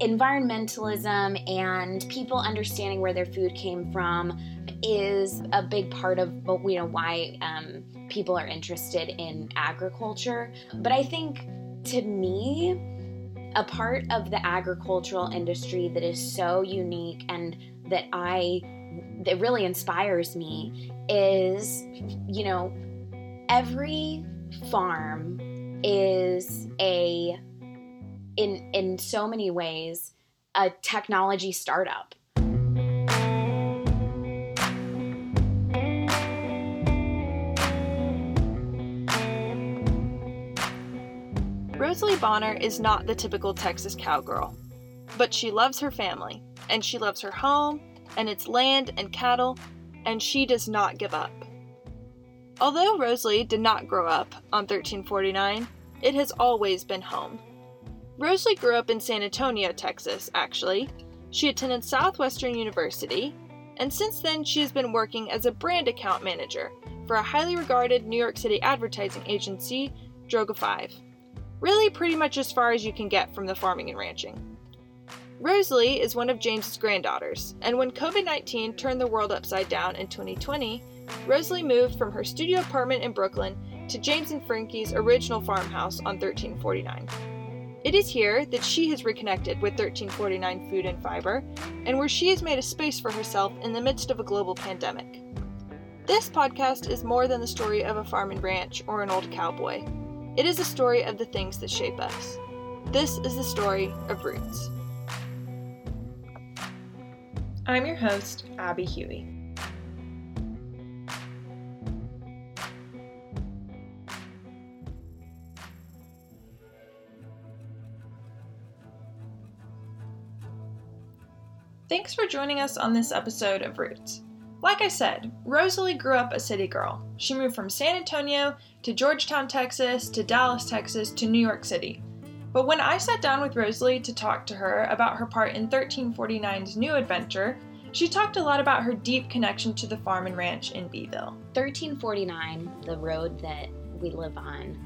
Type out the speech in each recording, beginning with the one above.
environmentalism and people understanding where their food came from is a big part of you know why um, people are interested in agriculture. But I think to me, a part of the agricultural industry that is so unique and that I that really inspires me is you know every farm is a in in so many ways a technology startup. Rosalie Bonner is not the typical Texas cowgirl, but she loves her family, and she loves her home and its land and cattle, and she does not give up. Although Rosalie did not grow up on 1349, it has always been home. Rosalie grew up in San Antonio, Texas, actually. She attended Southwestern University, and since then she has been working as a brand account manager for a highly regarded New York City advertising agency, Droga 5. Really, pretty much as far as you can get from the farming and ranching. Rosalie is one of James's granddaughters, and when COVID 19 turned the world upside down in 2020, Rosalie moved from her studio apartment in Brooklyn to James and Frankie's original farmhouse on 1349. It is here that she has reconnected with 1349 Food and Fiber, and where she has made a space for herself in the midst of a global pandemic. This podcast is more than the story of a farm and ranch or an old cowboy. It is a story of the things that shape us. This is the story of Roots. I'm your host, Abby Huey. Thanks for joining us on this episode of Roots. Like I said, Rosalie grew up a city girl. She moved from San Antonio to Georgetown, Texas, to Dallas, Texas, to New York City. But when I sat down with Rosalie to talk to her about her part in 1349's new adventure, she talked a lot about her deep connection to the farm and ranch in Beeville. 1349, the road that we live on,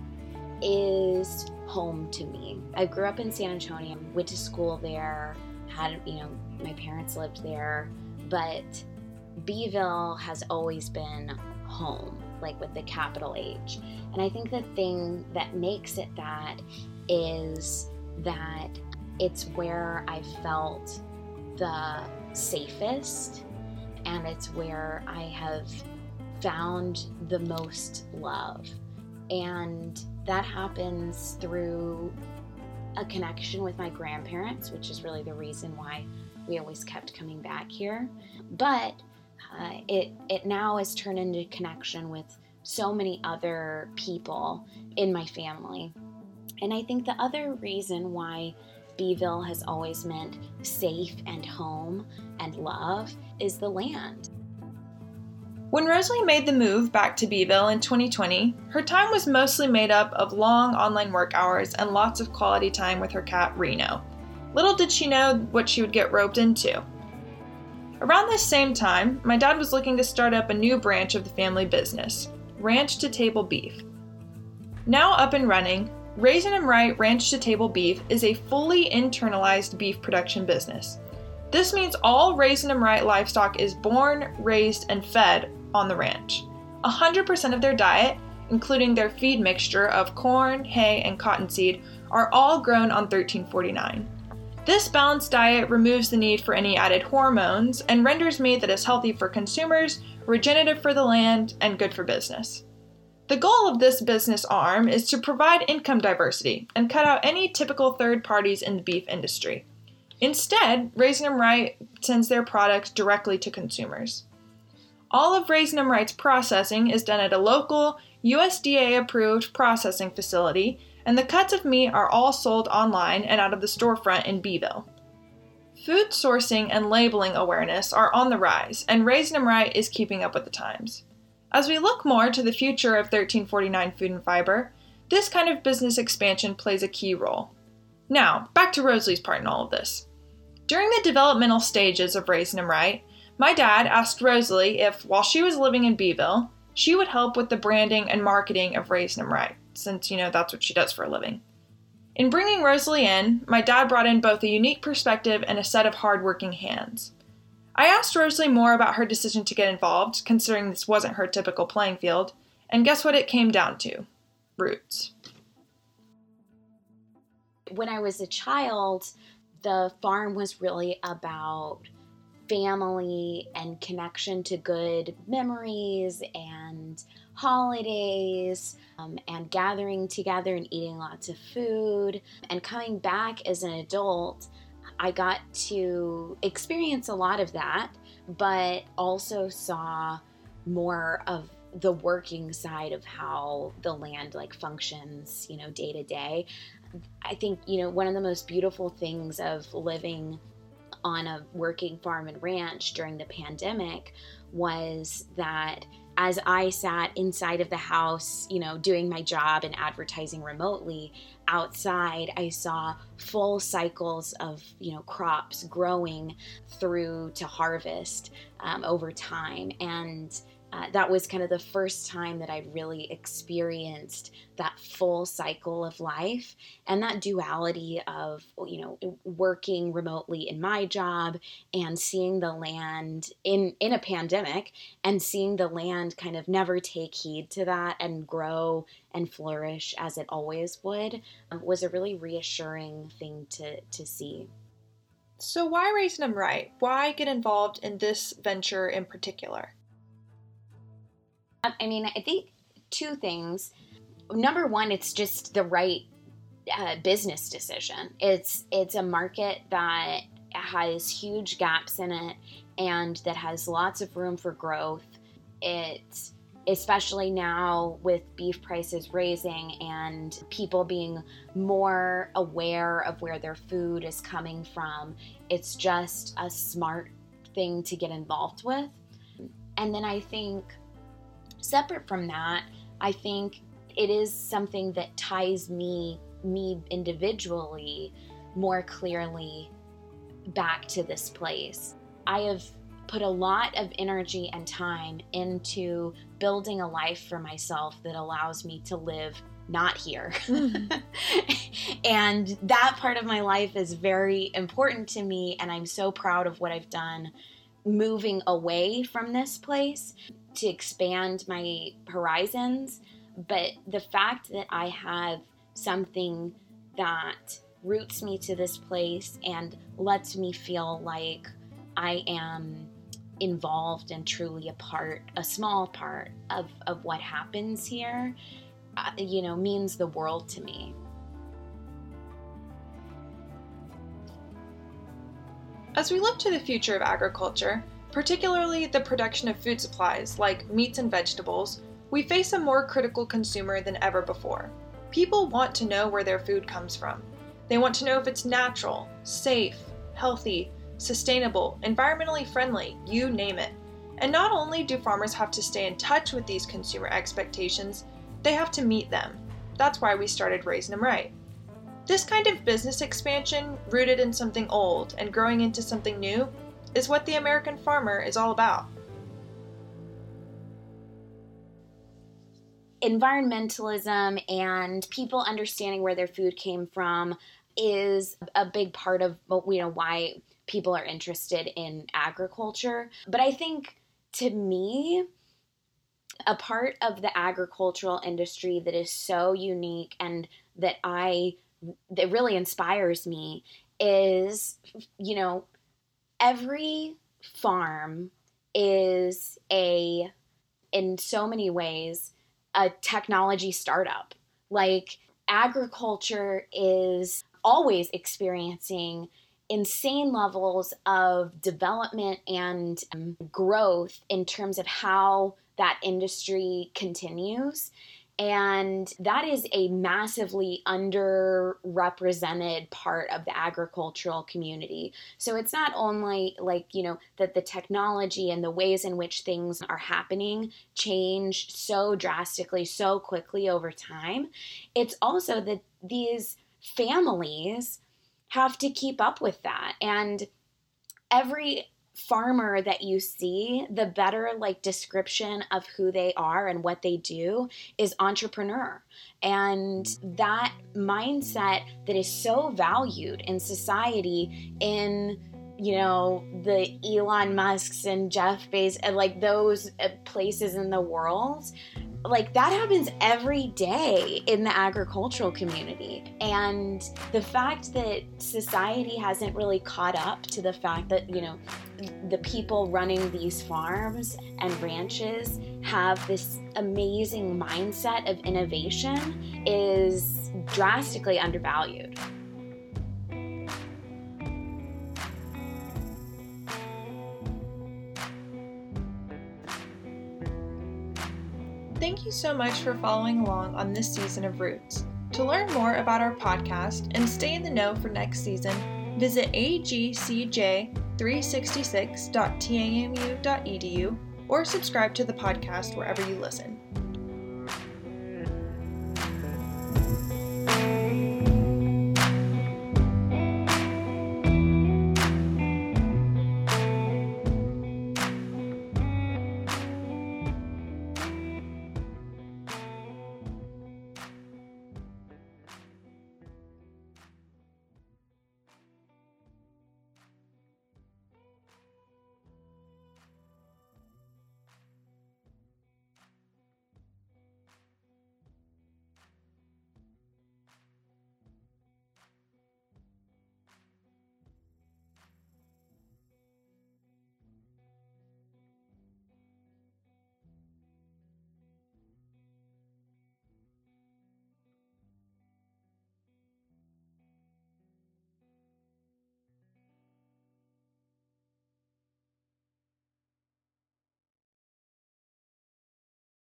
is home to me. I grew up in San Antonio, went to school there, had, you know, my parents lived there, but Beeville has always been home, like with the capital H. And I think the thing that makes it that is that it's where I felt the safest and it's where I have found the most love. And that happens through a connection with my grandparents, which is really the reason why we always kept coming back here. But uh, it it now has turned into connection with so many other people in my family. And I think the other reason why Beeville has always meant safe and home and love is the land. When Rosalie made the move back to Beeville in 2020, her time was mostly made up of long online work hours and lots of quality time with her cat Reno. Little did she know what she would get roped into. Around this same time, my dad was looking to start up a new branch of the family business Ranch to Table Beef. Now up and running, Raising 'em Right Ranch to Table Beef is a fully internalized beef production business. This means all Raising 'em Right livestock is born, raised, and fed on the ranch. 100% of their diet, including their feed mixture of corn, hay, and cottonseed, are all grown on 1349. This balanced diet removes the need for any added hormones and renders meat that is healthy for consumers, regenerative for the land, and good for business. The goal of this business arm is to provide income diversity and cut out any typical third parties in the beef industry. Instead, Raising 'em Right sends their products directly to consumers. All of Raising 'em Right's processing is done at a local, USDA approved processing facility, and the cuts of meat are all sold online and out of the storefront in Beeville. Food sourcing and labeling awareness are on the rise, and Raising 'em Right is keeping up with the times. As we look more to the future of 1349 Food and Fiber, this kind of business expansion plays a key role. Now, back to Rosalie's part in all of this. During the developmental stages of Raising 'em Right, my dad asked Rosalie if, while she was living in Beeville, she would help with the branding and marketing of Raising 'em Right, since, you know, that's what she does for a living. In bringing Rosalie in, my dad brought in both a unique perspective and a set of hardworking hands. I asked Rosalie more about her decision to get involved, considering this wasn't her typical playing field, and guess what it came down to? Roots. When I was a child, the farm was really about family and connection to good memories and holidays um, and gathering together and eating lots of food. And coming back as an adult, I got to experience a lot of that, but also saw more of the working side of how the land like functions, you know, day to day. I think, you know, one of the most beautiful things of living on a working farm and ranch during the pandemic was that as I sat inside of the house, you know, doing my job and advertising remotely, outside I saw full cycles of, you know, crops growing through to harvest um, over time. And uh, that was kind of the first time that I really experienced that full cycle of life and that duality of, you know, working remotely in my job and seeing the land in, in a pandemic and seeing the land kind of never take heed to that and grow and flourish as it always would um, was a really reassuring thing to, to see. So, why Raising Them Right? Why get involved in this venture in particular? I mean, I think two things. Number one, it's just the right uh, business decision. It's it's a market that has huge gaps in it and that has lots of room for growth. It's especially now with beef prices raising and people being more aware of where their food is coming from. It's just a smart thing to get involved with. And then I think Separate from that, I think it is something that ties me me individually more clearly back to this place. I have put a lot of energy and time into building a life for myself that allows me to live not here. Mm-hmm. and that part of my life is very important to me, and I'm so proud of what I've done moving away from this place to expand my horizons. But the fact that I have something that roots me to this place and lets me feel like I am involved and truly a part, a small part of, of what happens here, uh, you know, means the world to me. As we look to the future of agriculture, particularly the production of food supplies like meats and vegetables, we face a more critical consumer than ever before. People want to know where their food comes from. They want to know if it's natural, safe, healthy, sustainable, environmentally friendly, you name it. And not only do farmers have to stay in touch with these consumer expectations, they have to meet them. That's why we started Raising Them Right. This kind of business expansion, rooted in something old and growing into something new, is what the American farmer is all about. Environmentalism and people understanding where their food came from is a big part of you know why people are interested in agriculture. But I think to me, a part of the agricultural industry that is so unique and that I that really inspires me is you know every farm is a in so many ways a technology startup. Like agriculture is always experiencing insane levels of development and um, growth in terms of how that industry continues and that is a massively underrepresented part of the agricultural community. So it's not only like, you know, that the technology and the ways in which things are happening change so drastically, so quickly over time. It's also that these families have to keep up with that. And every farmer that you see, the better like description of who they are and what they do is entrepreneur. And that mindset that is so valued in society in you know the Elon Musks and Jeff Bezos and like those uh, places in the world like that happens every day in the agricultural community. And the fact that society hasn't really caught up to the fact that you know the people running these farms and ranches have this amazing mindset of innovation is drastically undervalued Thank you so much for following along on this season of Roots. To learn more about our podcast and stay in the know for next season, visit agcj366.tamu.edu or subscribe to the podcast wherever you listen.